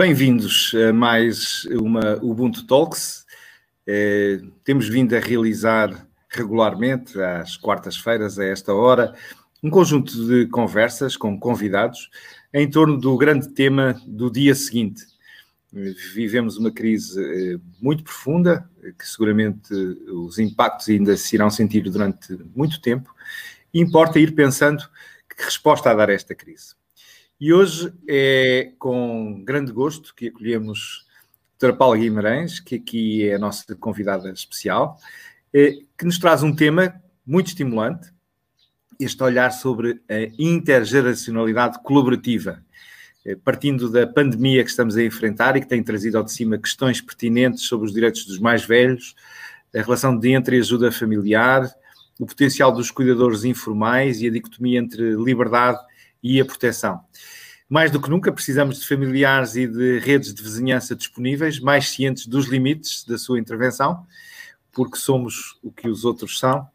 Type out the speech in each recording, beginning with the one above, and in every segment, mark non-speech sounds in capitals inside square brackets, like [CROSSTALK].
Bem-vindos a mais uma Ubuntu Talks. É, temos vindo a realizar regularmente, às quartas-feiras, a esta hora, um conjunto de conversas com convidados em torno do grande tema do dia seguinte. Vivemos uma crise eh, muito profunda, que seguramente os impactos ainda se irão sentir durante muito tempo, importa ir pensando que resposta a dar a esta crise. E hoje é com grande gosto que acolhemos doutora Paula Guimarães, que aqui é a nossa convidada especial, eh, que nos traz um tema muito estimulante, este olhar sobre a intergeracionalidade colaborativa, eh, partindo da pandemia que estamos a enfrentar e que tem trazido ao de cima questões pertinentes sobre os direitos dos mais velhos, a relação de entre-ajuda familiar, o potencial dos cuidadores informais e a dicotomia entre liberdade e a proteção. Mais do que nunca, precisamos de familiares e de redes de vizinhança disponíveis, mais cientes dos limites da sua intervenção, porque somos o que os outros são.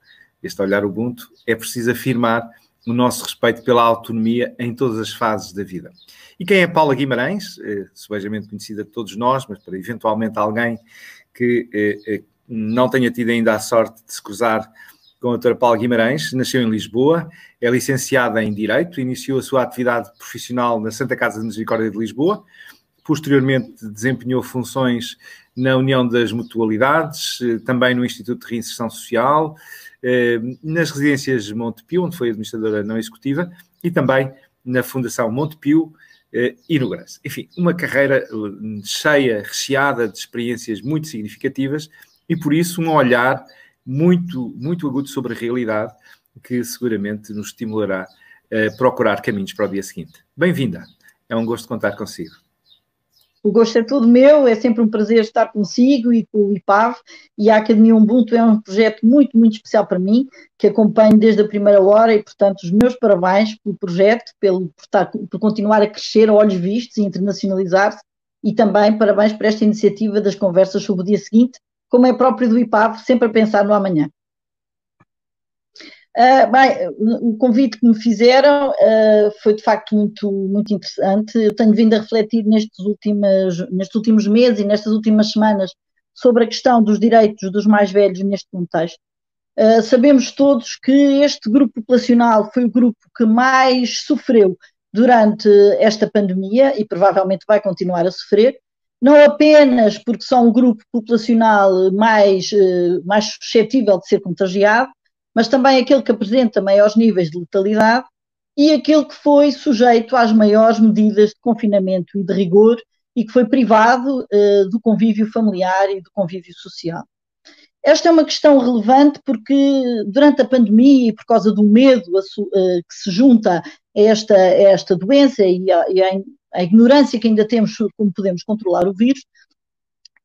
Este olhar Ubuntu é preciso afirmar o nosso respeito pela autonomia em todas as fases da vida. E quem é Paula Guimarães? É, subejamente conhecida de todos nós, mas para eventualmente alguém que eh, eh, não tenha tido ainda a sorte de se cruzar com a doutora Paula Guimarães, nasceu em Lisboa, é licenciada em Direito, iniciou a sua atividade profissional na Santa Casa de Misericórdia de Lisboa, posteriormente desempenhou funções na União das Mutualidades, eh, também no Instituto de Reinserção Social, eh, nas residências Montepio, onde foi administradora não executiva, e também na Fundação Montepio eh, e no Graça. Enfim, uma carreira cheia, recheada de experiências muito significativas e, por isso, um olhar muito, muito agudo sobre a realidade, que seguramente nos estimulará a procurar caminhos para o dia seguinte. Bem-vinda, é um gosto contar consigo. O gosto é todo meu, é sempre um prazer estar consigo e com o IPAV, e a Academia Ubuntu é um projeto muito, muito especial para mim, que acompanho desde a primeira hora, e portanto os meus parabéns pelo projeto, pelo, por, estar, por continuar a crescer a olhos vistos e internacionalizar-se, e também parabéns por esta iniciativa das conversas sobre o dia seguinte, como é próprio do IPAV, sempre a pensar no amanhã. Uh, bem, o convite que me fizeram uh, foi de facto muito, muito interessante. Eu tenho vindo a refletir nestes últimos, nestes últimos meses e nestas últimas semanas sobre a questão dos direitos dos mais velhos neste contexto. Uh, sabemos todos que este grupo populacional foi o grupo que mais sofreu durante esta pandemia e provavelmente vai continuar a sofrer, não apenas porque são um grupo populacional mais, eh, mais suscetível de ser contagiado, mas também aquele que apresenta maiores níveis de letalidade e aquele que foi sujeito às maiores medidas de confinamento e de rigor e que foi privado uh, do convívio familiar e do convívio social. Esta é uma questão relevante porque durante a pandemia e por causa do medo uh, que se junta a esta, a esta doença e a, e a a ignorância que ainda temos sobre como podemos controlar o vírus,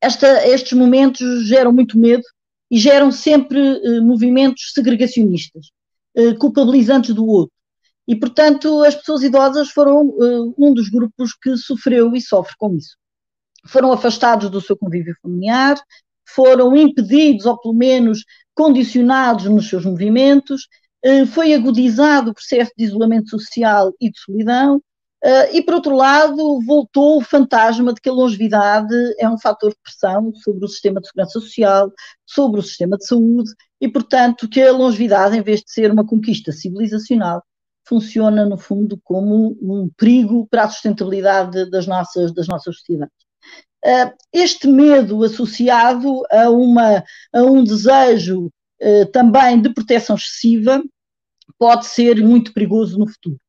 esta, estes momentos geram muito medo e geram sempre uh, movimentos segregacionistas, uh, culpabilizantes do outro. E, portanto, as pessoas idosas foram uh, um dos grupos que sofreu e sofre com isso. Foram afastados do seu convívio familiar, foram impedidos, ou pelo menos condicionados nos seus movimentos, foi agudizado o processo de isolamento social e de solidão, Uh, e, por outro lado, voltou o fantasma de que a longevidade é um fator de pressão sobre o sistema de segurança social, sobre o sistema de saúde, e, portanto, que a longevidade, em vez de ser uma conquista civilizacional, funciona, no fundo, como um perigo para a sustentabilidade das nossas, das nossas sociedades. Uh, este medo associado a, uma, a um desejo uh, também de proteção excessiva pode ser muito perigoso no futuro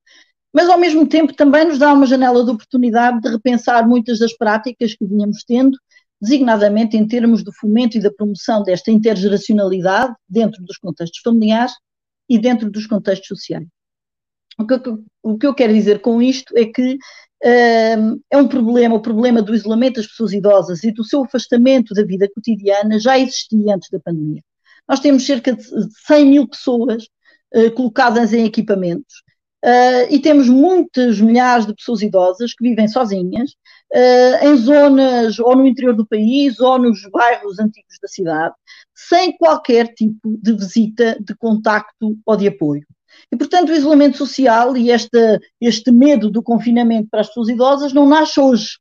mas ao mesmo tempo também nos dá uma janela de oportunidade de repensar muitas das práticas que vinhamos tendo, designadamente em termos do fomento e da promoção desta intergeracionalidade dentro dos contextos familiares e dentro dos contextos sociais. O que, o que eu quero dizer com isto é que um, é um problema, o problema do isolamento das pessoas idosas e do seu afastamento da vida cotidiana já existia antes da pandemia. Nós temos cerca de 100 mil pessoas uh, colocadas em equipamentos Uh, e temos muitas milhares de pessoas idosas que vivem sozinhas, uh, em zonas ou no interior do país ou nos bairros antigos da cidade, sem qualquer tipo de visita, de contacto ou de apoio. E, portanto, o isolamento social e esta, este medo do confinamento para as pessoas idosas não nasce hoje.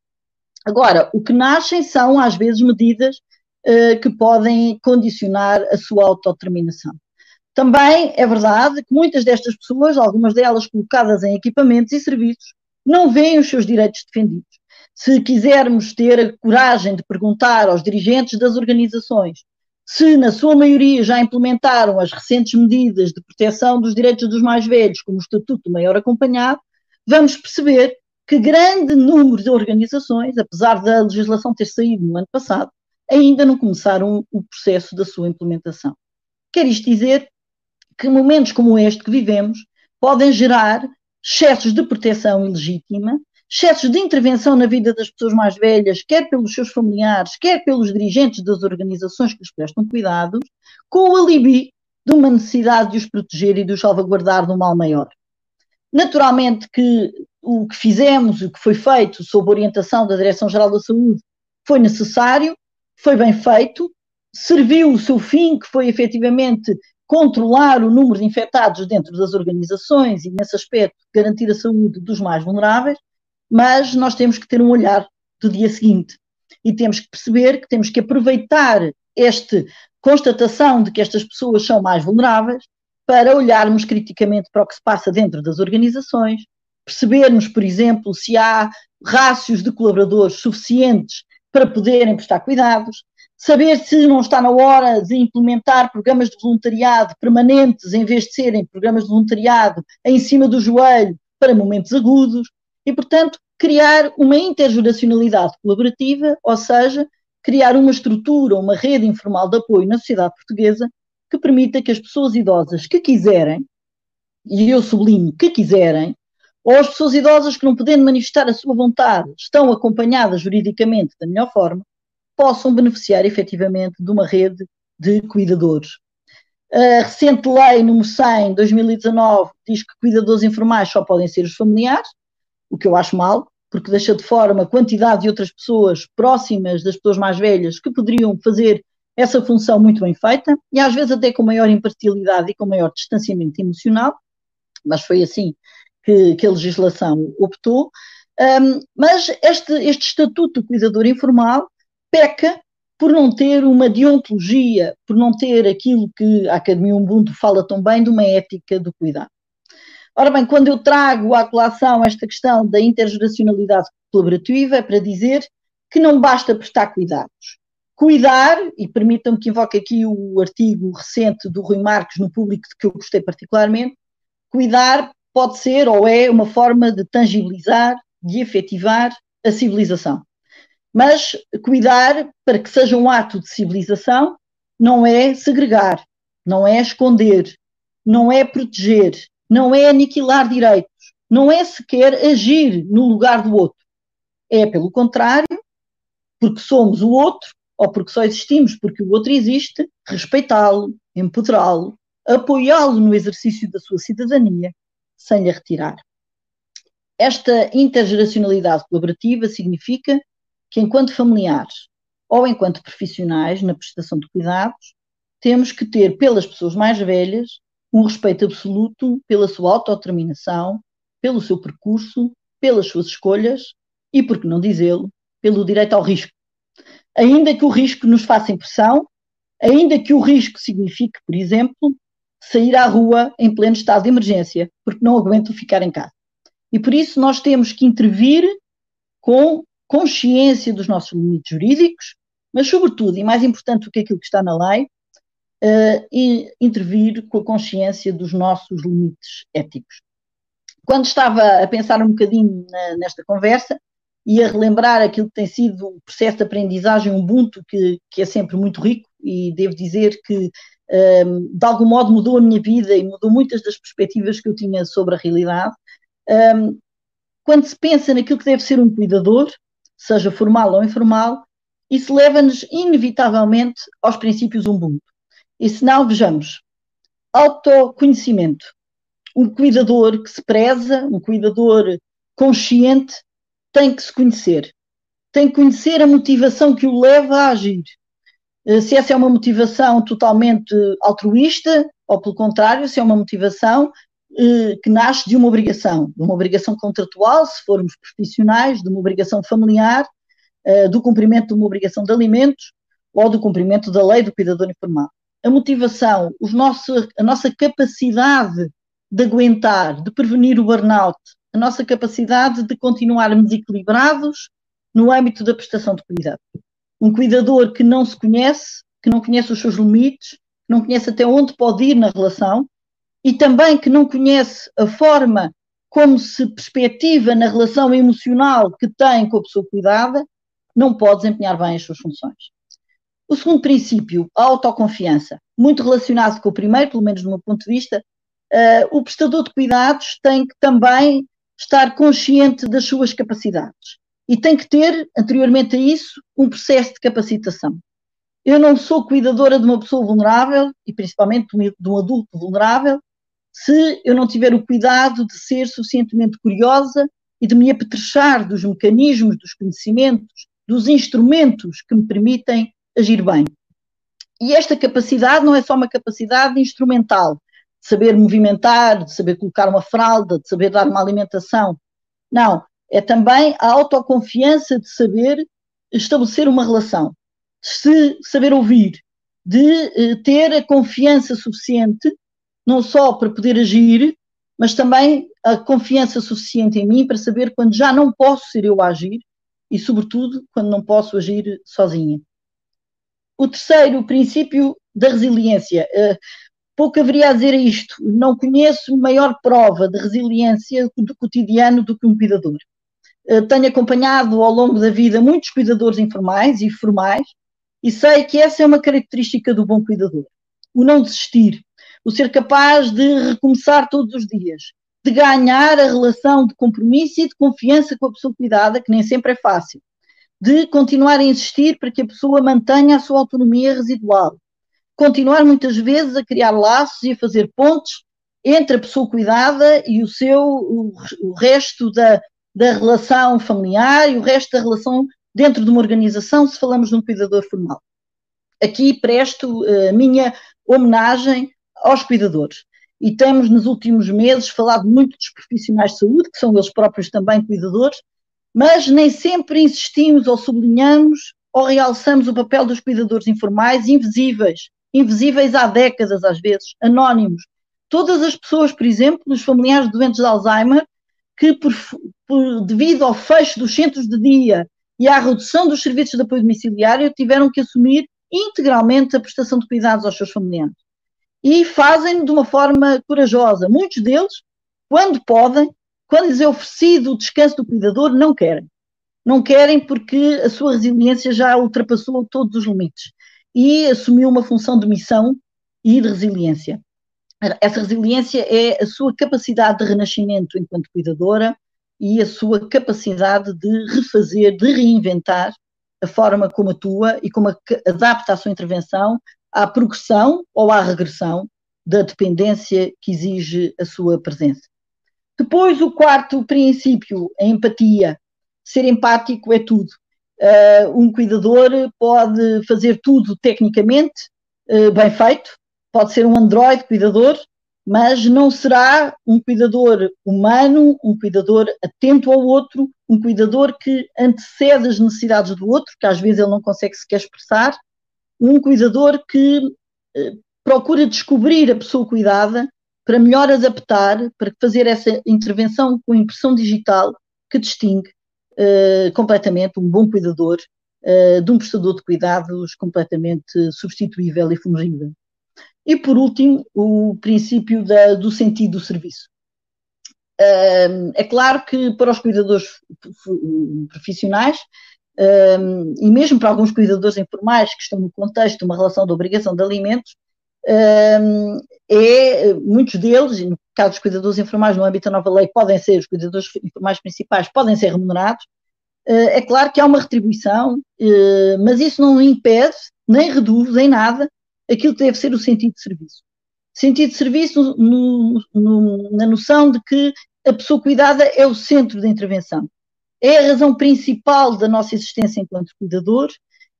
Agora, o que nascem são, às vezes, medidas uh, que podem condicionar a sua autodeterminação. Também é verdade que muitas destas pessoas, algumas delas colocadas em equipamentos e serviços, não veem os seus direitos defendidos. Se quisermos ter a coragem de perguntar aos dirigentes das organizações se, na sua maioria, já implementaram as recentes medidas de proteção dos direitos dos mais velhos, como o Estatuto do Maior Acompanhado, vamos perceber que grande número de organizações, apesar da legislação ter saído no ano passado, ainda não começaram o processo da sua implementação. Quer isto dizer que momentos como este que vivemos podem gerar excessos de proteção ilegítima, excessos de intervenção na vida das pessoas mais velhas, quer pelos seus familiares, quer pelos dirigentes das organizações que lhes prestam cuidados, com o alibi de uma necessidade de os proteger e de os salvaguardar um mal maior. Naturalmente que o que fizemos, o que foi feito sob orientação da Direção-Geral da Saúde, foi necessário, foi bem feito, serviu o seu fim, que foi efetivamente controlar o número de infectados dentro das organizações e, nesse aspecto, garantir a saúde dos mais vulneráveis, mas nós temos que ter um olhar do dia seguinte. E temos que perceber que temos que aproveitar esta constatação de que estas pessoas são mais vulneráveis para olharmos criticamente para o que se passa dentro das organizações, percebermos, por exemplo, se há rácios de colaboradores suficientes para poderem prestar cuidados, saber se não está na hora de implementar programas de voluntariado permanentes em vez de serem programas de voluntariado em cima do joelho para momentos agudos e, portanto, criar uma intergeracionalidade colaborativa, ou seja, criar uma estrutura, uma rede informal de apoio na sociedade portuguesa que permita que as pessoas idosas que quiserem, e eu sublinho que quiserem, ou as pessoas idosas que não podendo manifestar a sua vontade estão acompanhadas juridicamente da melhor forma, possam beneficiar efetivamente de uma rede de cuidadores. A recente lei número 100, 2019, diz que cuidadores informais só podem ser os familiares, o que eu acho mal, porque deixa de fora uma quantidade de outras pessoas próximas das pessoas mais velhas que poderiam fazer essa função muito bem feita, e às vezes até com maior imparcialidade e com maior distanciamento emocional, mas foi assim que, que a legislação optou. Um, mas este, este estatuto do cuidador informal peca por não ter uma deontologia, por não ter aquilo que a Academia Ubuntu fala tão bem de uma ética do cuidado. Ora bem, quando eu trago à colação esta questão da intergeracionalidade colaborativa, é para dizer que não basta prestar cuidados. Cuidar, e permitam-me que invoque aqui o artigo recente do Rui Marques no público que eu gostei particularmente, cuidar pode ser ou é uma forma de tangibilizar, de efetivar a civilização. Mas cuidar para que seja um ato de civilização não é segregar, não é esconder, não é proteger, não é aniquilar direitos, não é sequer agir no lugar do outro. É, pelo contrário, porque somos o outro, ou porque só existimos porque o outro existe, respeitá-lo, empoderá-lo, apoiá-lo no exercício da sua cidadania, sem lhe retirar. Esta intergeracionalidade colaborativa significa que, enquanto familiares ou enquanto profissionais na prestação de cuidados, temos que ter pelas pessoas mais velhas um respeito absoluto pela sua autodeterminação, pelo seu percurso, pelas suas escolhas e, por que não dizê-lo, pelo direito ao risco. Ainda que o risco nos faça impressão, ainda que o risco signifique, por exemplo, sair à rua em pleno estado de emergência, porque não aguento ficar em casa. E por isso nós temos que intervir com consciência dos nossos limites jurídicos, mas, sobretudo, e mais importante do que aquilo que está na lei, uh, intervir com a consciência dos nossos limites éticos. Quando estava a pensar um bocadinho na, nesta conversa e a relembrar aquilo que tem sido o processo de aprendizagem Ubuntu, que, que é sempre muito rico, e devo dizer que um, eh, de algum modo mudou a minha vida e mudou muitas das perspectivas que eu tinha sobre a realidade. Um, eh, quando se pensa naquilo que deve ser um cuidador, seja formal ou informal, isso leva-nos inevitavelmente aos princípios Ubuntu. E se não, vejamos, autoconhecimento. Um cuidador que se preza, um cuidador consciente, tem que se conhecer. Tem que conhecer a motivação que o leva a agir. Eh, se essa é uma motivação totalmente altruísta, ou pelo contrário, se é uma motivação que nasce de uma obrigação, de uma obrigação contratual, se formos profissionais, de uma obrigação familiar, uh, do cumprimento de uma obrigação de alimentos ou do cumprimento da lei do cuidador informal. A motivação, os nossos, a nossa capacidade de aguentar, de prevenir o burnout, a nossa capacidade de continuarmos equilibrados no âmbito da prestação de cuidado. Um cuidador que não se conhece, que não conhece os seus limites, que não conhece até onde pode ir na relação e também que não conhece a forma como se perspectiva na relação emocional que tem com a pessoa cuidada, não pode desempenhar bem as suas funções. O segundo princípio, a autoconfiança, muito relacionado com o primeiro, pelo menos do meu ponto de vista, uh, o prestador de cuidados tem que também estar consciente das suas capacidades e tem que ter, anteriormente a isso, um processo de capacitação. Eu não sou cuidadora de uma pessoa vulnerável, e principalmente de um adulto vulnerável, se eu não tiver o cuidado de ser suficientemente curiosa e de me apetrechar dos mecanismos, dos conhecimentos, dos instrumentos que me permitem agir bem. E esta capacidade não é só uma capacidade instrumental, de saber movimentar, de saber colocar uma fralda, de saber dar uma alimentação. Não, é também a autoconfiança de saber estabelecer uma relação, de saber ouvir, de eh, ter a confiança suficiente, não só para poder agir, mas também a confiança suficiente em mim para saber quando já não posso ser eu a agir e, sobretudo, quando não posso agir sozinha. O terceiro princípio da resiliência. Uh, pouco haveria a dizer a isto. Não conheço maior prova de resiliência do cotidiano do que um cuidador. Uh, tenho acompanhado ao longo da vida muitos cuidadores informais e formais e sei que essa é uma característica do bom cuidador. O não desistir, o ser capaz de recomeçar todos os dias, de ganhar a relação de compromisso e de confiança com a pessoa cuidada, que nem sempre é fácil, de continuar a insistir para que a pessoa mantenha a sua autonomia residual, continuar muitas vezes a criar laços e a fazer pontes entre a pessoa cuidada e o seu o, resto da, da relação familiar e o resto da relação dentro de uma organização, se falamos de um cuidador formal. Aqui presto a uh, minha homenagem aos cuidadores. E temos nos últimos meses falado muito dos profissionais de saúde, que são eles próprios também cuidadores, mas nem sempre insistimos ou sublinhamos ou realçamos o papel dos cuidadores informais invisíveis, invisíveis há décadas às vezes, anónimos. Todas as pessoas, por exemplo, os familiares doentes de Alzheimer, que por, por, devido ao fecho dos centros de dia e à redução dos serviços de apoio domiciliário, tiveram que assumir integralmente a prestação de cuidados aos seus familiares. E fazem de uma forma corajosa. Muitos deles, quando podem, quando lhes é oferecido o descanso do cuidador, não querem. Não querem porque a sua resiliência já ultrapassou todos os limites e assumiu uma função de missão e de resiliência. Essa resiliência é a sua capacidade de renascimento enquanto cuidadora e a sua capacidade de refazer, de reinventar a forma como atua e como adapta a sua intervenção à progressão ou à regressão da dependência que exige a sua presença. Depois, o quarto princípio, a empatia. Ser empático é tudo. Uh, um cuidador pode fazer tudo tecnicamente, uh, bem feito, pode ser um androide cuidador, mas não será um cuidador humano, um cuidador atento ao outro, um cuidador que antecede as necessidades do outro, que às vezes ele não consegue sequer expressar, um cuidador que uh, procura descobrir a pessoa cuidada para melhor adaptar, para fazer essa intervenção com impressão digital que distingue uh, completamente um bom cuidador uh, de um prestador de cuidados completamente substituível e fungível. E por último, o princípio da, do sentido do serviço. Uh, é claro que para os cuidadores profissionais, e mesmo para alguns cuidadores informais que estão no contexto de uma relação de obrigação de alimentos, é, muitos deles, no caso dos cuidadores informais no âmbito da nova lei, podem ser, os cuidadores informais principais podem ser remunerados, eh, é claro que há uma retribuição, eh, mas isso não impede, nem reduz em nada, aquilo que deve ser o sentido de serviço. Sentido de serviço no, no, na noção de que a pessoa cuidada é o centro da intervenção. É a razão principal da nossa existência enquanto cuidador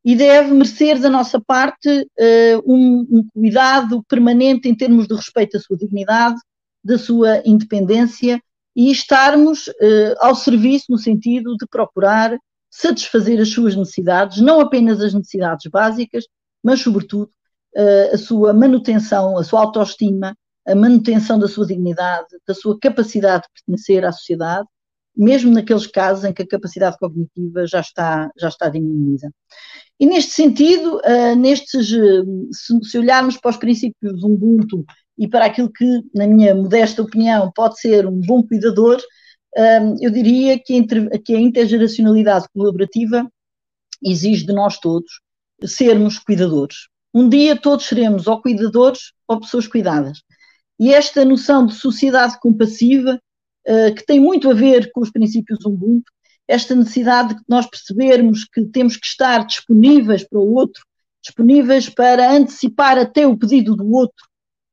e deve merecer da nossa parte uh, um, um, cuidado permanente em termos de respeito à sua dignidade, da sua independência e estarmos uh, ao serviço no sentido de procurar satisfazer as suas necessidades, não apenas as necessidades básicas, mas, sobretudo, a sua manutenção, a sua autoestima, a manutenção da sua dignidade, da sua capacidade de pertencer à sociedade, mesmo naqueles casos em que a capacidade cognitiva já está, já está diminuída. E neste sentido, uh, nestes, se, se, olharmos para os princípios Ubuntu e para aquilo que, na minha modesta opinião, pode ser um bom cuidador, uh, eu diria que, entre, que a intergeracionalidade colaborativa exige de nós todos sermos cuidadores. Um dia todos seremos ou cuidadores ou pessoas cuidadas. E esta noção de sociedade compassiva, uh, que tem muito a ver com os princípios Ubuntu, esta necessidade de nós percebermos que temos que estar disponíveis para o outro, disponíveis para antecipar até o pedido do outro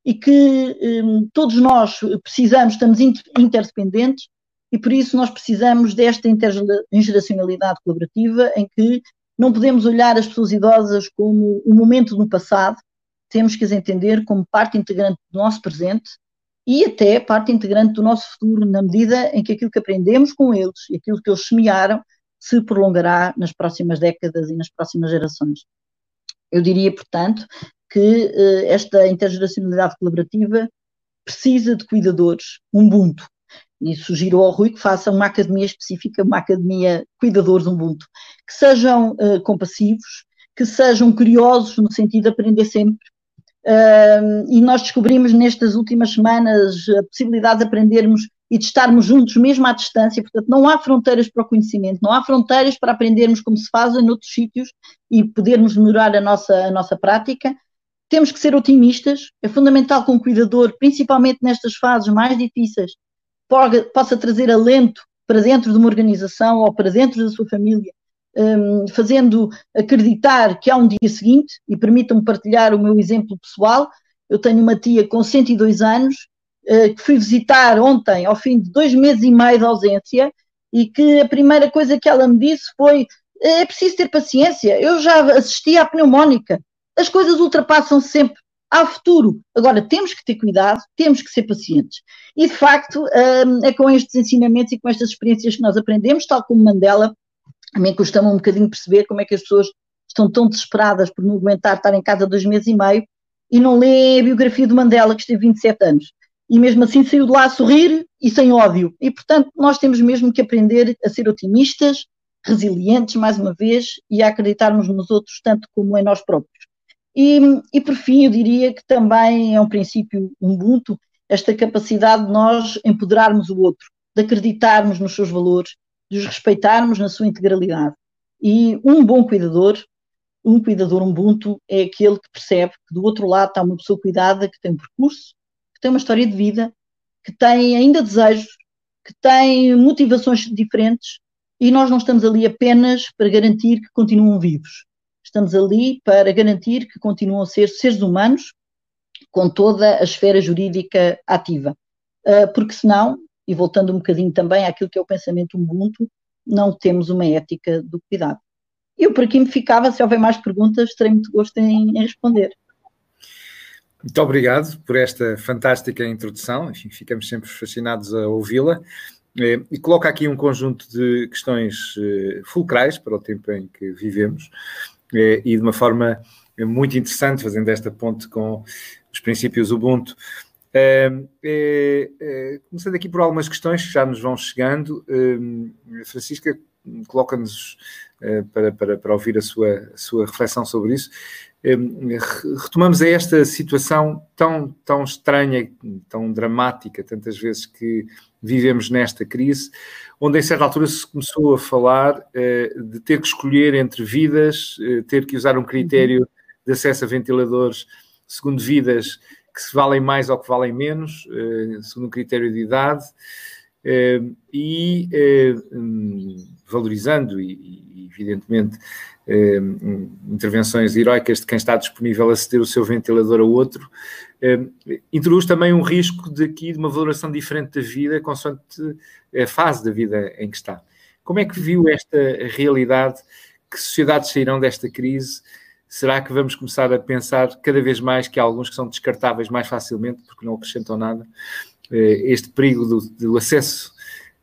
e que um, todos nós precisamos, estamos interdependentes e por isso nós precisamos desta intergeracionalidade colaborativa em que não podemos olhar as pessoas idosas como um momento no passado, temos que as entender como parte integrante do nosso presente e até parte integrante do nosso futuro, na medida em que aquilo que aprendemos com eles e aquilo que eles semearam se prolongará nas próximas décadas e nas próximas gerações. Eu diria, portanto, que uh, esta intergeracionalidade colaborativa precisa de cuidadores, Ubuntu. E sugiro ao Rui que faça uma academia específica, uma academia cuidadores Ubuntu, que sejam uh, compassivos, que sejam curiosos no sentido de aprender sempre, E nós descobrimos nestas últimas semanas a possibilidade de aprendermos e de estarmos juntos mesmo à distância, portanto não há fronteiras para o conhecimento, não há fronteiras para aprendermos como se faz em outros sítios e podermos melhorar a nossa, a nossa prática. Temos que ser otimistas, é fundamental que um cuidador, principalmente nestas fases mais difíceis, possa trazer alento para dentro de uma organização ou para dentro da sua família um, fazendo acreditar que há um dia seguinte, e permitam-me partilhar o meu exemplo pessoal. Eu tenho uma tia com 102 anos, uh, que fui visitar ontem, ao fim de dois meses e meio de ausência, e que a primeira coisa que ela me disse foi: é preciso ter paciência, eu já assisti à pneumónica, as coisas ultrapassam -se sempre. Há futuro. Agora, temos que ter cuidado, temos que ser pacientes. E, de facto, é com estes ensinamentos e com estas experiências que nós aprendemos, tal como Mandela a mim custa-me um bocadinho perceber como é que as pessoas estão tão desesperadas por não aguentar estar em casa dois meses e meio e não lêem a biografia do Mandela, que esteve 27 anos. E mesmo assim saiu de lá a sorrir e sem ódio. E, portanto, nós temos mesmo que aprender a ser otimistas, resilientes, mais uma vez, e a acreditarmos nos outros tanto como em nós próprios. E, e por fim, eu diria que também é um princípio Ubuntu, esta capacidade de nós empoderarmos o outro, de acreditarmos nos seus valores, de os respeitarmos na sua integralidade. E um bom cuidador, um cuidador Ubuntu, é aquele que percebe que do outro lado está uma pessoa cuidada, que tem um percurso, que tem uma história de vida, que tem ainda desejos, que tem motivações diferentes, e nós não estamos ali apenas para garantir que continuam vivos. Estamos ali para garantir que continuam a ser seres humanos com toda a esfera jurídica ativa. Uh, porque senão e voltando um bocadinho também àquilo que é o pensamento Ubuntu, não temos uma ética do cuidado. Eu por aqui me ficava, se houver mais perguntas, terei muito gosto em, em responder. Muito obrigado por esta fantástica introdução, enfim, ficamos sempre fascinados a ouvi-la. Eh, e coloca aqui um conjunto de questões eh, fulcrais para o tempo em que vivemos eh, e de uma forma muito interessante, fazendo esta ponte com os princípios Ubuntu. Uh, uh, começando aqui por algumas questões que já nos vão chegando, Francisca coloca-nos eh, para, para, para ouvir a sua, a sua reflexão sobre isso. retomamos a esta situação tão, tão estranha, tão dramática, tantas vezes que vivemos nesta crise, onde em certa altura se começou a falar eh, de ter que escolher entre vidas, eh, ter que usar um critério de acesso a ventiladores segundo vidas que se valem mais ou que valem menos, uh, segundo um critério de idade, uh, e um, valorizando e, e evidentemente, intervenções heroicas de quem está disponível a ceder o seu ventilador a outro, introduz também um risco de aqui de uma valoração diferente da vida, consoante a fase da vida em que está. Como é que viu esta realidade? Que sociedades sairão desta crise? Será que vamos começar a pensar cada vez mais que há alguns que são descartáveis mais facilmente porque não acrescentam nada? Eh, este perigo do, do acesso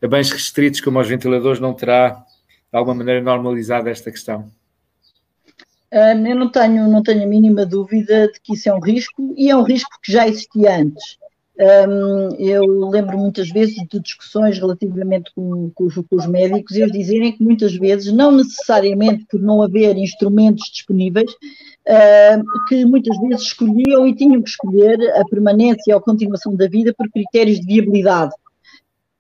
a bens restritos como aos ventiladores não terá de alguma maneira normalizada esta questão? eu não tenho, não tenho a mínima dúvida de que isso é um risco e é um risco que já existia antes. Um, eu lembro muitas vezes de discussões relativamente com, com, os, com, os, médicos eles dizerem que muitas vezes, não necessariamente por não haver instrumentos disponíveis, uh, que muitas vezes escolhiam e tinham que escolher a permanência ou a continuação da vida por critérios de viabilidade.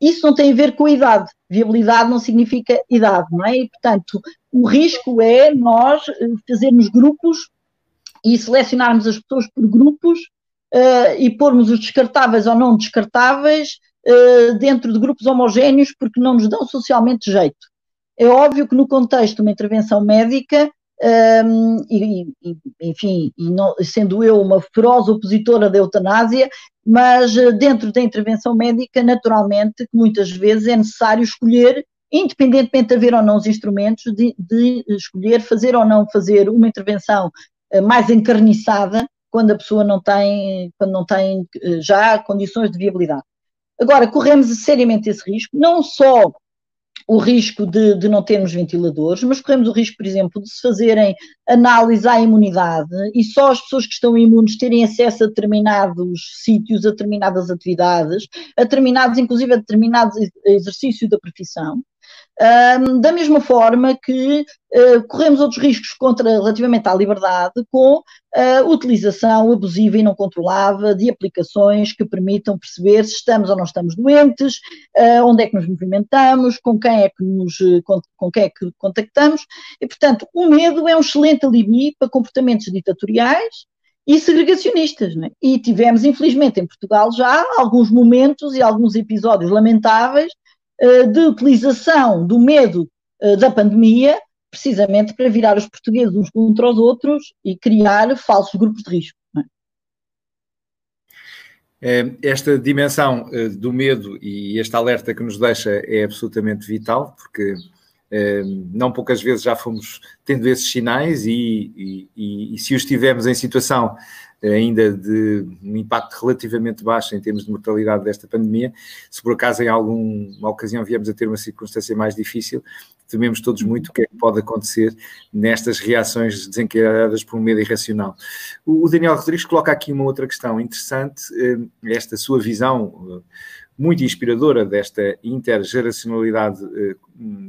Isso não tem a ver com a idade. Viabilidade não significa idade, não é? E, portanto, o risco é nós eh, fazermos grupos e selecionarmos as pessoas por grupos uh, e pormos os descartáveis ou não descartáveis uh, dentro de grupos homogéneos porque não nos dão socialmente jeito. É óbvio que no contexto de uma intervenção médica, um, e, e, enfim, e não, sendo eu uma feroz opositora da eutanásia, mas uh, dentro da intervenção médica, naturalmente, que muitas vezes é necessário escolher, independentemente de haver ou não os instrumentos, de, de escolher fazer ou não fazer uma intervenção mais encarniçada quando a pessoa não tem, quando não tem eh, já condições de viabilidade. Agora, corremos seriamente esse risco, não só o risco de, de, não termos ventiladores, mas corremos o risco, por exemplo, de se fazerem análise à imunidade e só as pessoas que estão imunes terem acesso a determinados sítios, a determinadas atividades, a determinados, inclusive a determinados exercícios da profissão. Um, da mesma forma que uh, corremos outros riscos contra, relativamente à liberdade com a utilização abusiva e não controlada de aplicações que permitam perceber se estamos ou não estamos doentes, uh, onde é que nos movimentamos, com quem é que nos com, com quem é que contactamos, e portanto o medo é um excelente alibi para comportamentos ditatoriais e segregacionistas. É? E tivemos, infelizmente, em Portugal já alguns momentos e alguns episódios lamentáveis eh, de utilização do medo eh, da pandemia, precisamente para virar os portugueses uns contra os outros e criar falsos grupos de risco. É? Esta dimensão eh, do medo e este alerta que nos deixa é absolutamente vital, porque não poucas vezes já fomos tendo esses sinais e, e, e, e se os tivemos em situação ainda de um impacto relativamente baixo em termos de mortalidade desta pandemia. Se por acaso em alguma ocasião viemos a ter uma circunstância mais difícil, tememos todos muito o que é que pode acontecer nestas reações desencadeadas por um medo irracional. O Daniel Rodrigues coloca aqui uma outra questão interessante, eh, esta sua visão eh, muito inspiradora desta intergeracionalidade eh,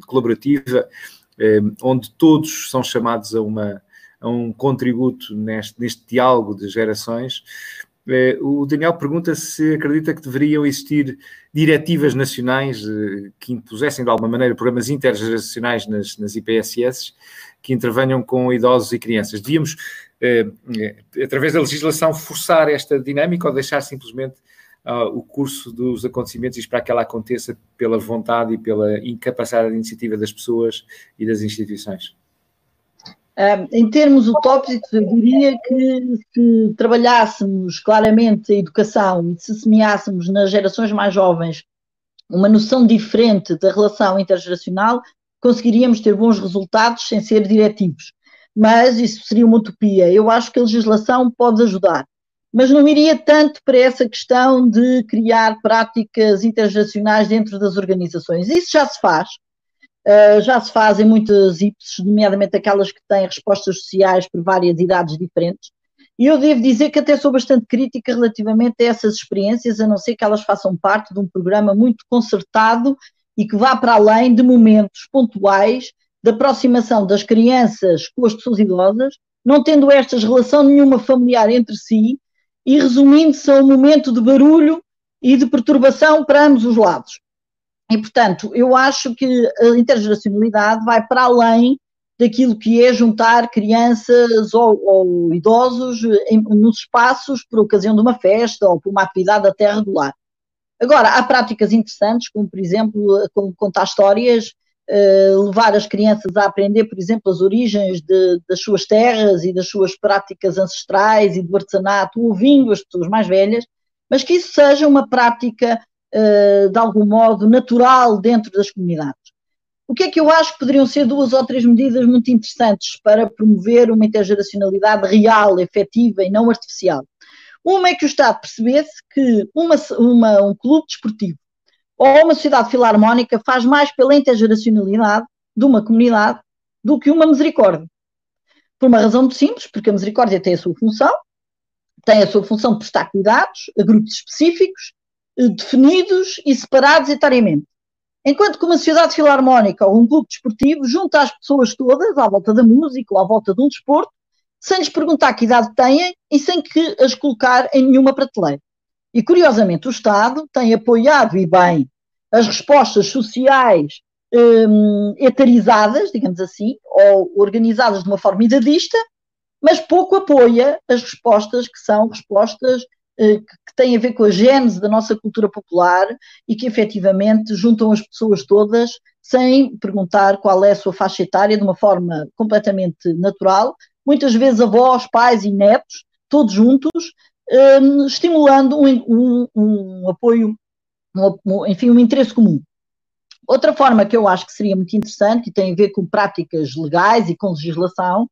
colaborativa, onde todos são chamados a uma a um contributo neste, neste diálogo de gerações. Eh, o Daniel pergunta se acredita que deveriam existir diretivas nacionais eh, que impusessem de alguma maneira programas intergeracionais nas, nas IPSS que intervenham com idosos e crianças. Devíamos, eh, através da legislação, forçar esta dinâmica ou deixar simplesmente o curso dos acontecimentos e esperar que ela aconteça pela vontade e pela incapacidade de iniciativa das pessoas e das instituições? Em termos utópicos, eu diria que se trabalhássemos claramente a educação e se semeássemos nas gerações mais jovens uma noção diferente da relação intergeracional, conseguiríamos ter bons resultados sem ser diretivos. Mas isso seria uma utopia. Eu acho que a legislação pode ajudar. Mas não iria tanto para essa questão de criar práticas intergeracionais dentro das organizações. Isso já se faz. Uh, já se fazem muitas IPS, nomeadamente aquelas que têm respostas sociais por várias idades diferentes. E eu devo dizer que até sou bastante crítica relativamente a essas experiências, a não ser que elas façam parte de um programa muito concertado e que vá para além de momentos pontuais de aproximação das crianças com as pessoas idosas, não tendo estas relação nenhuma familiar entre si e resumindo-se a um momento de barulho e de perturbação para ambos os lados. E, portanto, eu acho que a intergeracionalidade vai para além daquilo que é juntar crianças ou, ou idosos em, nos espaços por ocasião de uma festa ou por uma atividade até regular. Agora, há práticas interessantes, como, por exemplo, como contar histórias, uh, levar as crianças a aprender, por exemplo, as origens de, das suas terras e das suas práticas ancestrais e do artesanato, ouvindo as pessoas mais velhas, mas que isso seja uma prática eh, de algum modo natural dentro das comunidades. O que é que eu acho que poderiam ser duas ou três medidas muito interessantes para promover uma intergeracionalidade real, efetiva e não artificial? Uma é que o Estado percebesse que uma, uma, um clube desportivo ou uma sociedade filarmónica faz mais pela intergeracionalidade de uma comunidade do que uma misericórdia. Por uma razão muito simples, porque a misericórdia tem a sua função, tem a sua função de prestar cuidados a grupos específicos, eh, definidos e separados etariamente. Enquanto que uma sociedade filarmónica ou um clube desportivo junta as pessoas todas à volta da música ou à volta de um desporto, sem lhes perguntar que idade têm e sem que as colocar em nenhuma prateleira. E curiosamente o Estado tem apoiado e bem as respostas sociais um, etarizadas, digamos assim, ou organizadas de uma forma idadista, mas pouco apoia as respostas que são respostas que têm a ver com a gênese da nossa cultura popular e que efetivamente juntam as pessoas todas sem perguntar qual é a sua faixa etária de uma forma completamente natural, muitas vezes avós, pais e netos, todos juntos, um, estimulando um, um, um apoio, enfim, um interesse comum. Outra forma que eu acho que seria muito interessante e tem a ver com práticas legais e com legislação,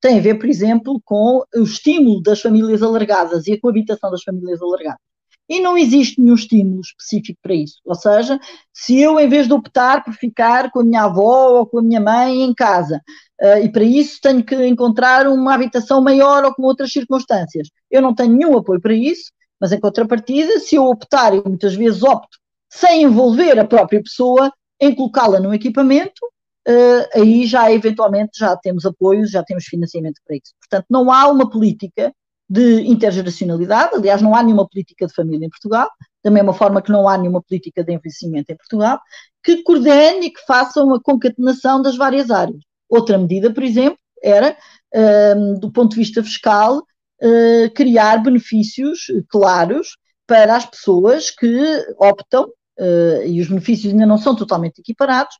tem a ver, por exemplo, com o estímulo das famílias alargadas e a coabitação das famílias alargadas. E não existe nenhum estímulo específico para isso. Ou seja, se eu, em vez de optar por ficar com a minha avó ou com a minha mãe em casa, uh, e para isso tenho que encontrar uma habitação maior ou com outras circunstâncias, eu não tenho nenhum apoio para isso, mas em contrapartida, se eu optar, e muitas vezes opto, sem envolver a própria pessoa, em colocá-la no equipamento, uh, aí já eventualmente já temos apoios, já temos financiamento para isso. Portanto, não há uma política de intergeracionalidade, aliás, não há nenhuma política de família em Portugal, da mesma forma que não há nenhuma política de envelhecimento em Portugal, que coordene e que faça uma concatenação das várias áreas. Outra medida, por exemplo, era, uh, do ponto de vista fiscal, uh, criar benefícios claros para as pessoas que optam uh, e os benefícios ainda não são totalmente equiparados,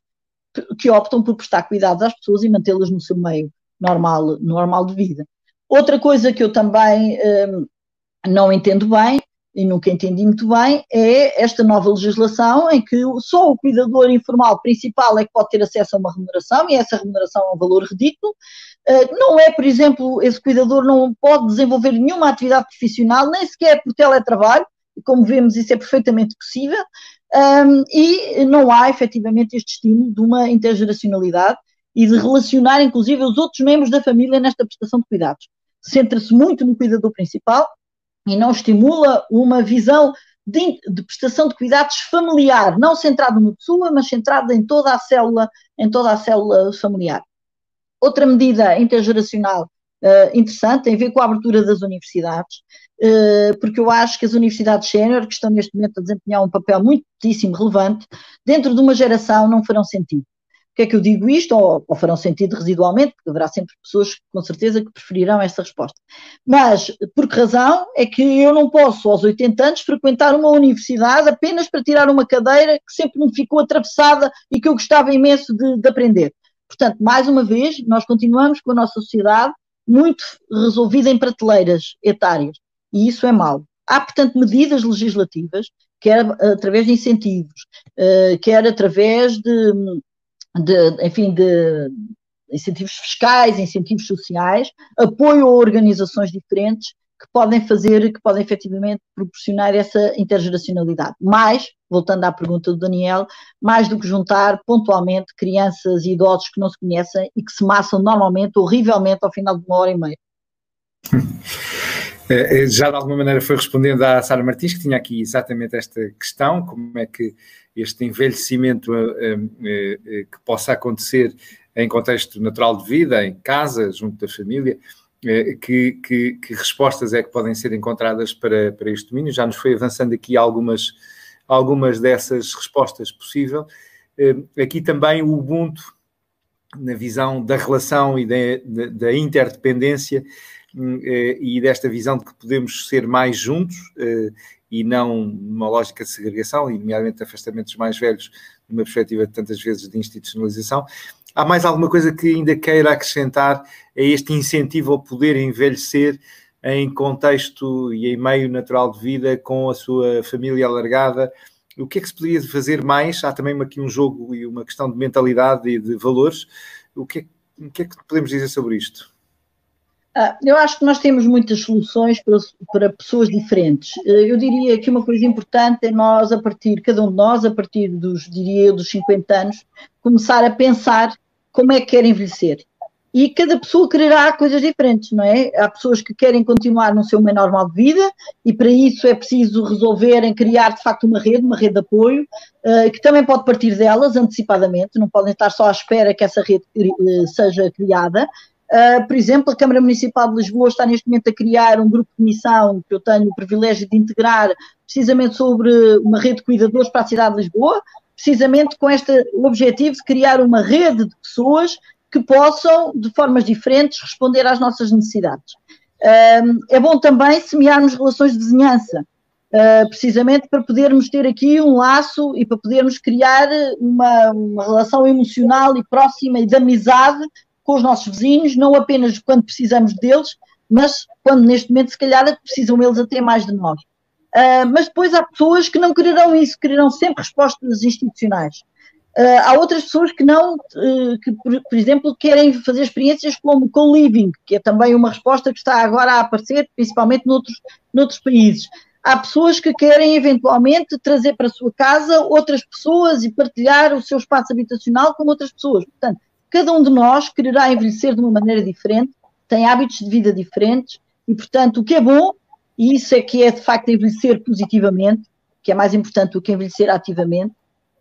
que optam por prestar cuidados às pessoas e mantê-las no seu meio normal, normal de vida. Outra coisa que eu também uh, não entendo bem, e nunca entendi muito bem, é esta nova legislação em que só o cuidador informal principal é que pode ter acesso a uma remuneração, e essa remuneração é um valor ridículo. Uh, não é, por exemplo, esse cuidador não pode desenvolver nenhuma atividade profissional, nem sequer por teletrabalho, como vemos, isso é perfeitamente possível um, e não há efetivamente este estímulo de uma intergeracionalidade e de relacionar, inclusive, os outros membros da família nesta prestação de cuidados. Centra-se muito no cuidador principal e não estimula uma visão de, de, prestação de cuidados familiar, não centrada numa pessoa, mas centrada em toda a célula, em toda a célula familiar. Outra medida intergeracional uh, interessante tem a ver com a abertura das universidades, porque eu acho que as universidades sénior, que estão neste momento a desempenhar um papel muitíssimo relevante, dentro de uma geração não farão sentido. Por que é que eu digo isto? Ou, ou, farão sentido residualmente, porque haverá sempre pessoas, com certeza, que preferirão essa resposta. Mas, por que razão? É que eu não posso, aos 80 anos, frequentar uma universidade apenas para tirar uma cadeira que sempre me ficou atravessada e que eu gostava imenso de, de aprender. Portanto, mais uma vez, nós continuamos com a nossa sociedade muito resolvida em prateleiras etárias, e isso é mau. Há, portanto, medidas legislativas, quer através de incentivos, eh, quer através de, de enfim, de incentivos fiscais, incentivos sociais, apoio a organizações diferentes que podem fazer, que podem efetivamente proporcionar essa intergeracionalidade. Mais, voltando à pergunta do Daniel, mais do que juntar pontualmente crianças e idosos que não se conhecem e que se massam normalmente, horrivelmente, ao final de uma hora e meia. [LAUGHS] Eh, eh, já de alguma maneira foi respondendo à Sara Martins, que tinha aqui exatamente esta questão, como é que este envelhecimento eh, que possa acontecer em contexto natural de vida, em casa, junto da família, que, que, que, respostas é que podem ser encontradas para, para este domínio? Já nos foi avançando aqui algumas, algumas dessas respostas possível. Aqui também o Ubuntu, na visão da relação e da, da, interdependência, eh, e desta visão de que podemos ser mais juntos eh, e não numa lógica de segregação, e nomeadamente afastamentos mais velhos, numa perspectiva tantas vezes de institucionalização. Há mais alguma coisa que ainda queira acrescentar a este incentivo ao poder envelhecer em contexto e em meio natural de vida com a sua família alargada? O que é que se poderia fazer mais? Há também aqui um jogo e uma questão de mentalidade e de valores. O que é, o que, é que podemos dizer sobre isto? Ah, eu acho que nós temos muitas soluções para, para, pessoas diferentes. Eh, eu diria que uma coisa importante é nós, a partir, cada um de nós, a partir dos, diria eu, dos 50 anos, começar a pensar como é que quer envelhecer. E cada pessoa quererá coisas diferentes, não é? Há pessoas que querem continuar no seu meio normal de vida e para isso é preciso resolverem criar de facto uma rede, uma rede de apoio, uh, que também pode partir delas antecipadamente, não podem estar só à espera que essa rede uh, seja criada. Uh, por exemplo, a Câmara Municipal de Lisboa está neste momento a criar um grupo de missão que eu tenho o privilégio de integrar precisamente sobre uma rede de cuidadores para a cidade de Lisboa, precisamente com este objetivo de criar uma rede de pessoas que possam, de formas diferentes, responder às nossas necessidades. É bom também semearmos relações de vizinhança, ah, precisamente para podermos ter aqui um laço e para podermos criar uma, uma relação emocional e próxima e de amizade com os nossos vizinhos, não apenas quando precisamos deles, mas quando neste momento, se calhar, precisam eles até mais de nós. Uh, mas depois há pessoas que não quererão isso, quererão sempre respostas institucionais. Uh, há outras pessoas que não, uh, que por, por, exemplo, querem fazer experiências como co-living, que é também uma resposta que está agora a aparecer, principalmente noutros, noutros países. Há pessoas que querem eventualmente trazer para a sua casa outras pessoas e partilhar o seu espaço habitacional com outras pessoas. Portanto, cada um de nós quererá envelhecer de uma maneira diferente, tem hábitos de vida diferentes e, portanto, o que é bom, e isso é que é de facto envelhecer positivamente, que é mais importante do que envelhecer ativamente,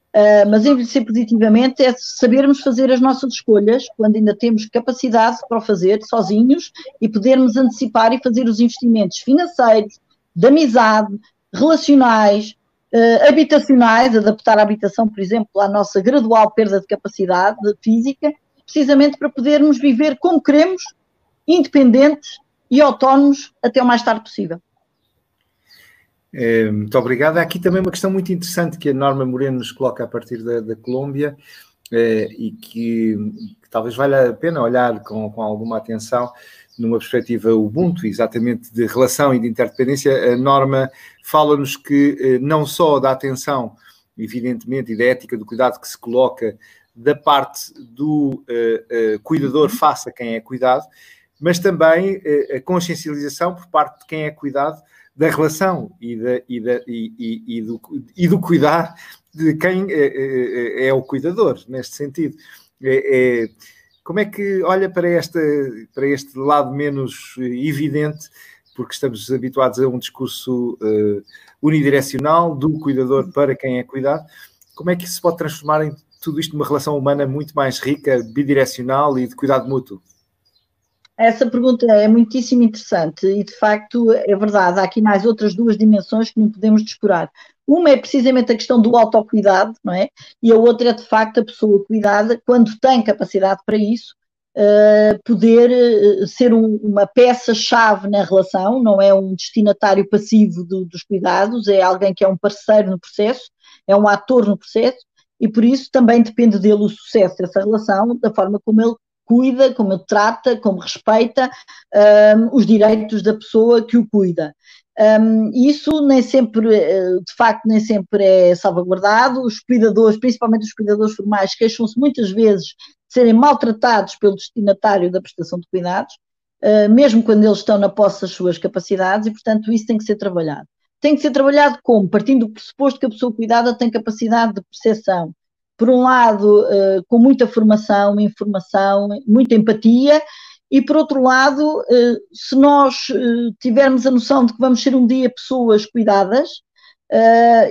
Uh, mas envelhecer positivamente é sabermos fazer as nossas escolhas quando ainda temos capacidade para o fazer sozinhos e podermos antecipar e fazer os investimentos financeiros, de amizade, relacionais, uh, habitacionais, adaptar a habitação, por exemplo, à nossa gradual perda de capacidade física, precisamente para podermos viver como queremos, independentes e autónomos até o mais tarde possível. É, muito obrigado. Há aqui também uma questão muito interessante que a Norma Moreno nos coloca a partir da, da Colômbia é, e que, que, talvez valha a pena olhar com, com alguma atenção numa perspectiva Ubuntu, exatamente de relação e de interdependência. A Norma fala-nos que eh, não só da atenção, evidentemente, e da ética do cuidado que se coloca da parte do uh, uh, cuidador face a quem é cuidado, mas também uh, a consciencialização por parte de quem é cuidado da relação e, da, e, da, e, e, do, e do cuidar de quem é, é, é o cuidador, neste sentido. É, é, como é que olha para, esta, para este lado menos evidente, porque estamos habituados a um discurso uh, unidirecional do cuidador para quem é cuidado, como é que se pode transformar em tudo isto numa relação humana muito mais rica, bidirecional e de cuidado mútuo? Essa pergunta é muitíssimo interessante e, de facto, é verdade. Há aqui mais outras duas dimensões que não podemos descurar. Uma é precisamente a questão do autocuidado, não é? E a outra é, de facto, a pessoa cuidada, quando tem capacidade para isso, uh, poder uh, ser um, uma peça-chave na relação, não é um destinatário passivo do, dos cuidados, é alguém que é um parceiro no processo, é um ator no processo, e por isso também depende dele o sucesso dessa relação, da forma como ele cuida, como ele trata, como respeita um, os direitos da pessoa que o cuida. Um, isso nem sempre, eh, de facto, nem sempre é salvaguardado. Os cuidadores, principalmente os cuidadores formais, queixam-se muitas vezes de serem maltratados pelo destinatário da prestação de cuidados, uh, mesmo quando eles estão na posse das suas capacidades, e, portanto, isso tem que ser trabalhado. Tem que ser trabalhado como? Partindo do pressuposto que a pessoa cuidada tem capacidade de percepção, por um lado, uh, com muita formação, informação, muita empatia, e por outro lado, uh, se nós uh, tivermos a noção de que vamos ser um dia pessoas cuidadas,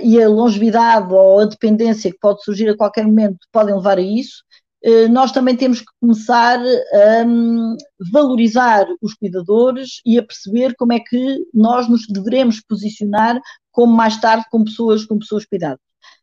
e a longevidade ou a dependência que pode surgir a qualquer momento podem levar a isso, nós também temos que começar a um, valorizar os cuidadores e a perceber como é que nós nos devemos posicionar como mais tarde com pessoas, com pessoas cuidadas.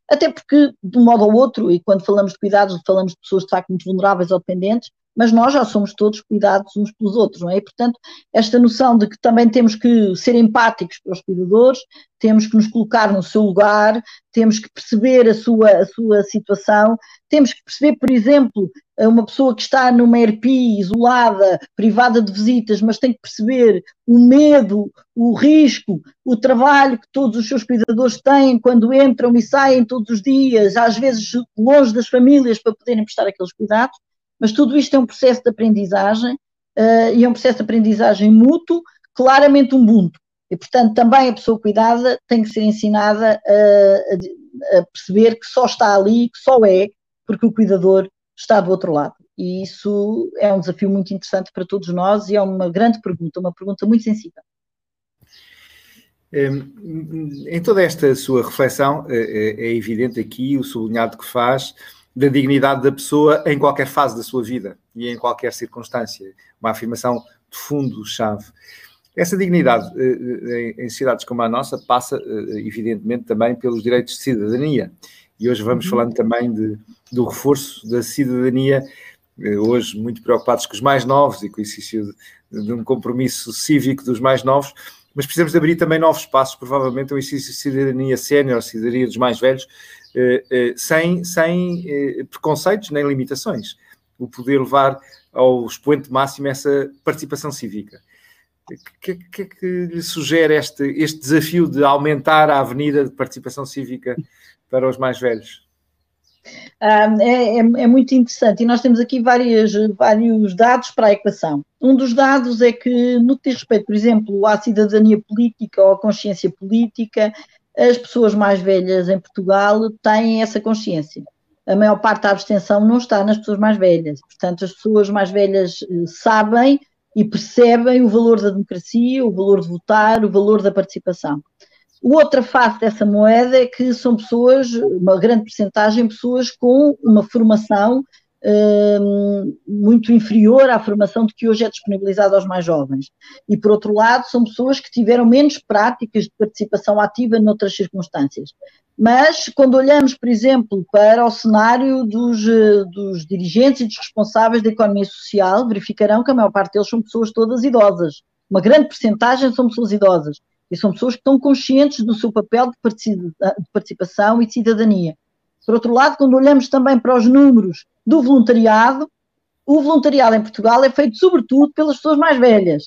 Até porque, de um modo ou outro, e quando falamos de cuidados, falamos de pessoas de facto muito vulneráveis ou dependentes, mas nós já somos todos cuidados uns pelos outros, não é? E, portanto, esta noção de que também temos que ser empáticos para os cuidadores, temos que nos colocar no seu lugar, temos que perceber a sua, a sua situação, temos que perceber, por exemplo, uma pessoa que está numa ERPI isolada, privada de visitas, mas tem que perceber o medo, o risco, o trabalho que todos os seus cuidadores têm quando entram e saem todos os dias, às vezes longe das famílias para poderem prestar aqueles cuidados mas tudo isto é um processo de aprendizagem uh, e é um processo de aprendizagem mútuo, claramente um bunto. E, portanto, também a pessoa cuidada tem que ser ensinada a, a, perceber que só está ali, que só é, porque o cuidador está do outro lado. E isso é um desafio muito interessante para todos nós e é uma grande pergunta, uma pergunta muito sensível. Em toda esta sua reflexão, é, é evidente aqui o sublinhado que faz da dignidade da pessoa em qualquer fase da sua vida e em qualquer circunstância. Uma afirmação de fundo-chave. Essa dignidade eh, eh, em sociedades como a nossa passa, eh, evidentemente, também pelos direitos de cidadania. E hoje vamos uhum. falando também de, do reforço da cidadania, hoje muito preocupados com os mais novos e com o exercício de, de um compromisso cívico dos mais novos, mas precisamos de abrir também novos espaços, provavelmente um exercício de cidadania sénior, cidadania dos mais velhos, sem, sem preconceitos nem limitações. O poder levar ao expoente máximo essa participação cívica. O que, que, que lhe sugere este, este desafio de aumentar a avenida de participação cívica para os mais velhos? Um, é, é, é, muito interessante e nós temos aqui várias, vários dados para a equação. Um dos dados é que, no que diz respeito, por exemplo, à cidadania política ou à consciência política, as pessoas mais velhas em Portugal têm essa consciência. A maior parte da abstenção não está nas pessoas mais velhas. Portanto, as pessoas mais velhas eh, sabem e percebem o valor da democracia, o valor de votar, o valor da participação. Outra face dessa moeda é que são pessoas, uma grande porcentagem, pessoas com uma formação um, muito inferior à formação de que hoje é disponibilizada aos mais jovens. E, por outro lado, são pessoas que tiveram menos práticas de participação ativa noutras circunstâncias. Mas, quando olhamos, por exemplo, para o cenário dos, eh, dos dirigentes e dos responsáveis da economia social, verificarão que a maior parte deles são pessoas todas idosas. Uma grande porcentagem são pessoas idosas. E são pessoas que estão conscientes do seu papel de participação e de cidadania. Por outro lado, quando olhamos também para os números do voluntariado, o voluntariado em Portugal é feito sobretudo pelas pessoas mais velhas.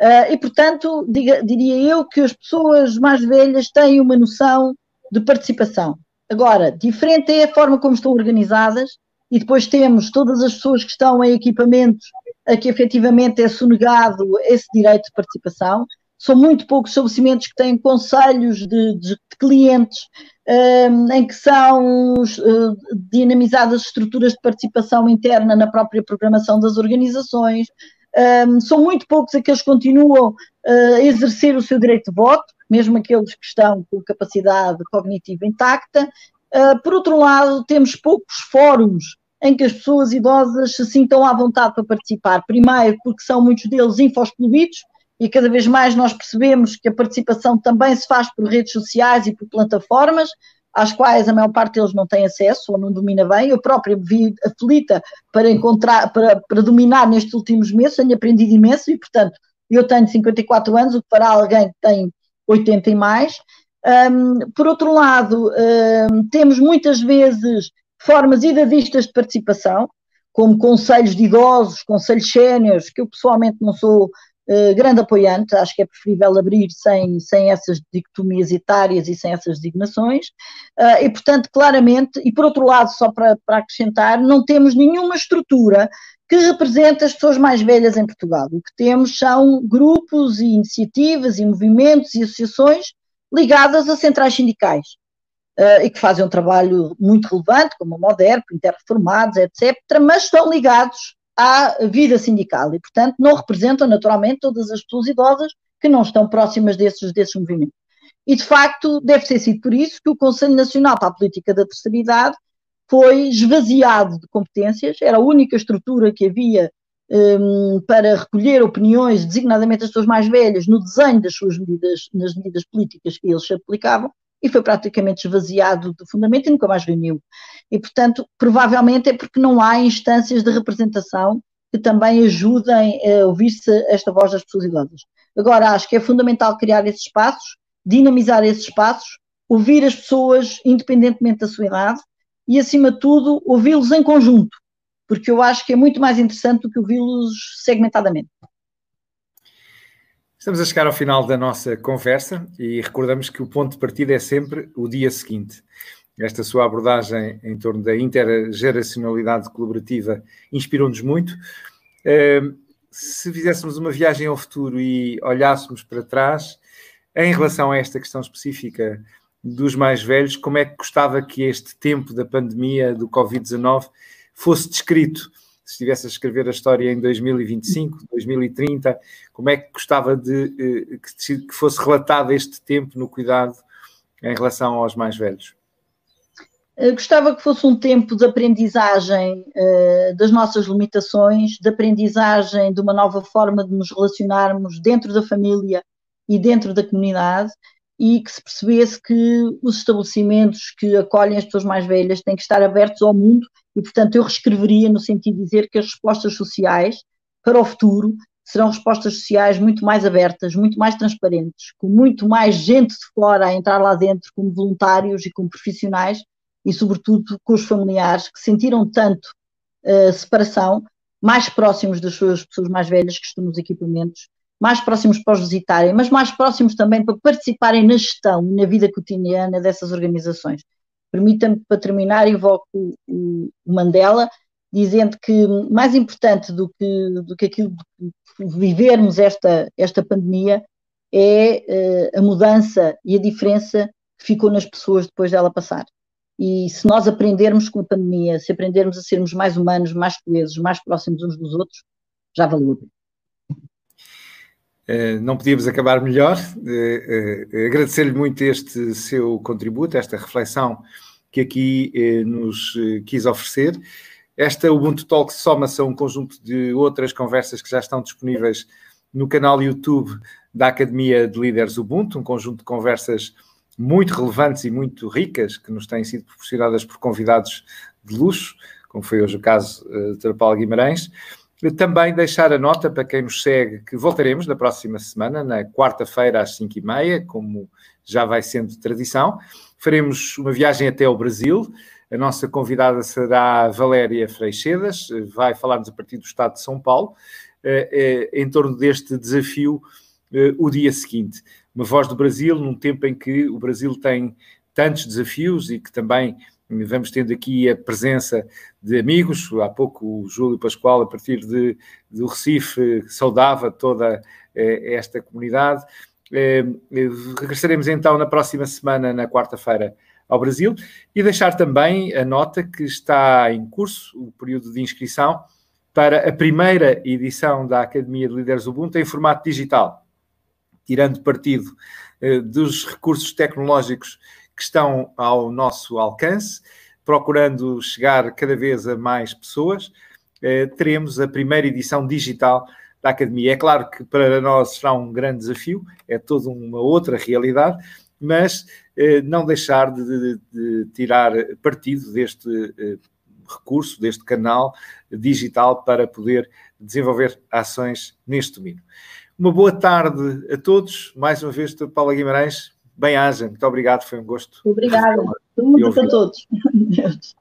Uh, e, portanto, diga, diria eu que as pessoas mais velhas têm uma noção de participação. Agora, diferente é a forma como estão organizadas, e depois temos todas as pessoas que estão em equipamentos a que efetivamente é sonegado esse direito de participação. São muito poucos estabelecimentos que têm conselhos de, de, de clientes um, em que são uh, dinamizadas estruturas de participação interna na própria programação das organizações. Um, são muito poucos aqueles que continuam uh, a exercer o seu direito de voto, mesmo aqueles que estão com capacidade cognitiva intacta. Uh, por outro lado, temos poucos fóruns em que as pessoas idosas se sintam à vontade para participar. Primeiro, porque são muitos deles infoexcluídos, e cada vez mais nós percebemos que a participação também se faz por redes sociais e por plataformas, às quais a maior parte deles não tem acesso ou não domina bem. Eu própria vi aflita para encontrar, para, para dominar nestes últimos meses, tenho aprendido imenso e, portanto, eu tenho 54 anos, o que para alguém que tem 80 e mais. Um, por outro lado, um, temos muitas vezes formas idadistas de participação, como conselhos de idosos, conselhos séniores, que eu pessoalmente não sou uh, grande apoiante, acho que é preferível abrir sem, sem essas dicotomias etárias e sem essas designações, uh, e portanto, claramente, e por outro lado, só para, para acrescentar, não temos nenhuma estrutura que representa as pessoas mais velhas em Portugal. O que temos são grupos e iniciativas e movimentos e associações ligadas a centrais sindicais uh, e que fazem um trabalho muito relevante, como a Moderp, Interreformados, etc., mas estão ligados à vida sindical e, portanto, não representam naturalmente todas as pessoas idosas que não estão próximas desses, desses movimentos. E, de facto, deve ter sido por isso que o Conselho Nacional para a Política da Terceira Idade foi esvaziado de competências, era a única estrutura que havia um, para recolher opiniões, designadamente das pessoas mais velhas, no desenho das suas medidas, nas medidas políticas que eles aplicavam, e foi praticamente esvaziado de fundamento e nunca mais reuniu. E, portanto, provavelmente é porque não há instâncias de representação que também ajudem a ouvir-se esta voz das pessoas idosas. Agora, acho que é fundamental criar esses espaços, dinamizar esses espaços, ouvir as pessoas independentemente da sua idade e, acima de tudo, ouvi-los em conjunto, porque eu acho que é muito mais interessante do que ouvi-los segmentadamente. Estamos a chegar ao final da nossa conversa e recordamos que o ponto de partida é sempre o dia seguinte. Esta sua abordagem em torno da intergeracionalidade colaborativa inspirou-nos muito. Se fizéssemos uma viagem ao futuro e olhássemos para trás, em relação a esta questão específica dos mais velhos, como é que gostava que este tempo da pandemia do Covid-19 fosse descrito? Se estivesse a escrever a história em 2025, 2030, como é que gostava de que fosse relatado este tempo no cuidado em relação aos mais velhos? Gostava que fosse um tempo de aprendizagem uh, das nossas limitações, de aprendizagem de uma nova forma de nos relacionarmos dentro da família e dentro da comunidade e que se percebesse que os estabelecimentos que acolhem as pessoas mais velhas têm que estar abertos ao mundo e, portanto, eu reescreveria no sentido de dizer que as respostas sociais para o futuro serão respostas sociais muito mais abertas, muito mais transparentes, com muito mais gente de fora a entrar lá dentro como voluntários e como profissionais e, sobretudo, com os familiares que sentiram tanto uh, separação, mais próximos das suas pessoas mais velhas que estão nos equipamentos mais próximos para os visitarem, mas mais próximos também para participarem na gestão e na vida cotidiana dessas organizações. Permita-me, para terminar, invoco o Mandela, dizendo que mais importante do que, do que aquilo de vivermos esta, esta pandemia é uh, a mudança e a diferença que ficou nas pessoas depois dela passar. E se nós aprendermos com a pandemia, se aprendermos a sermos mais humanos, mais coesos, mais próximos uns dos outros, já valeu a pena. Eh, não podíamos acabar melhor. Eh, eh, agradecer-lhe muito este seu contributo, esta reflexão que aqui nos quis oferecer. Esta Ubuntu Talk soma-se a um conjunto de outras conversas que já estão disponíveis no canal YouTube da Academia de Líderes Ubuntu, um conjunto de conversas muito relevantes e muito ricas que nos têm sido proporcionadas por convidados de luxo, como foi hoje o caso de Paulo Guimarães. Também deixar a nota para quem nos segue que voltaremos na próxima semana, na quarta-feira às 5h30, como já vai sendo tradição. Faremos uma viagem até ao Brasil. A nossa convidada será Valéria Freixedas, vai falar-nos a partir do Estado de São Paulo, eh, eh, em torno deste desafio eh, o dia seguinte. Uma voz do Brasil, num tempo em que o Brasil tem tantos desafios e que também vamos tendo aqui a presença de amigos. Há pouco o Júlio Pascoal, a partir de, do Recife, saudava toda eh, esta comunidade. Eh, regressaremos então na próxima semana, na quarta-feira, ao Brasil e deixar também a nota que está em curso o período de inscrição para a primeira edição da Academia de Líderes Ubuntu em formato digital, tirando partido eh, dos recursos tecnológicos que estão ao nosso alcance, procurando chegar cada vez a mais pessoas. Eh, teremos a primeira edição digital da Academia. É claro que para nós será um grande desafio, é toda uma outra realidade, mas eh, não deixar de, de, tirar partido deste eh, recurso, deste canal digital para poder desenvolver ações neste domínio. Uma boa tarde a todos. Mais uma vez, Paula Guimarães, Bem-aja, muito obrigado, foi um gosto. Obrigada. [LAUGHS] Tudo a todos. [LAUGHS]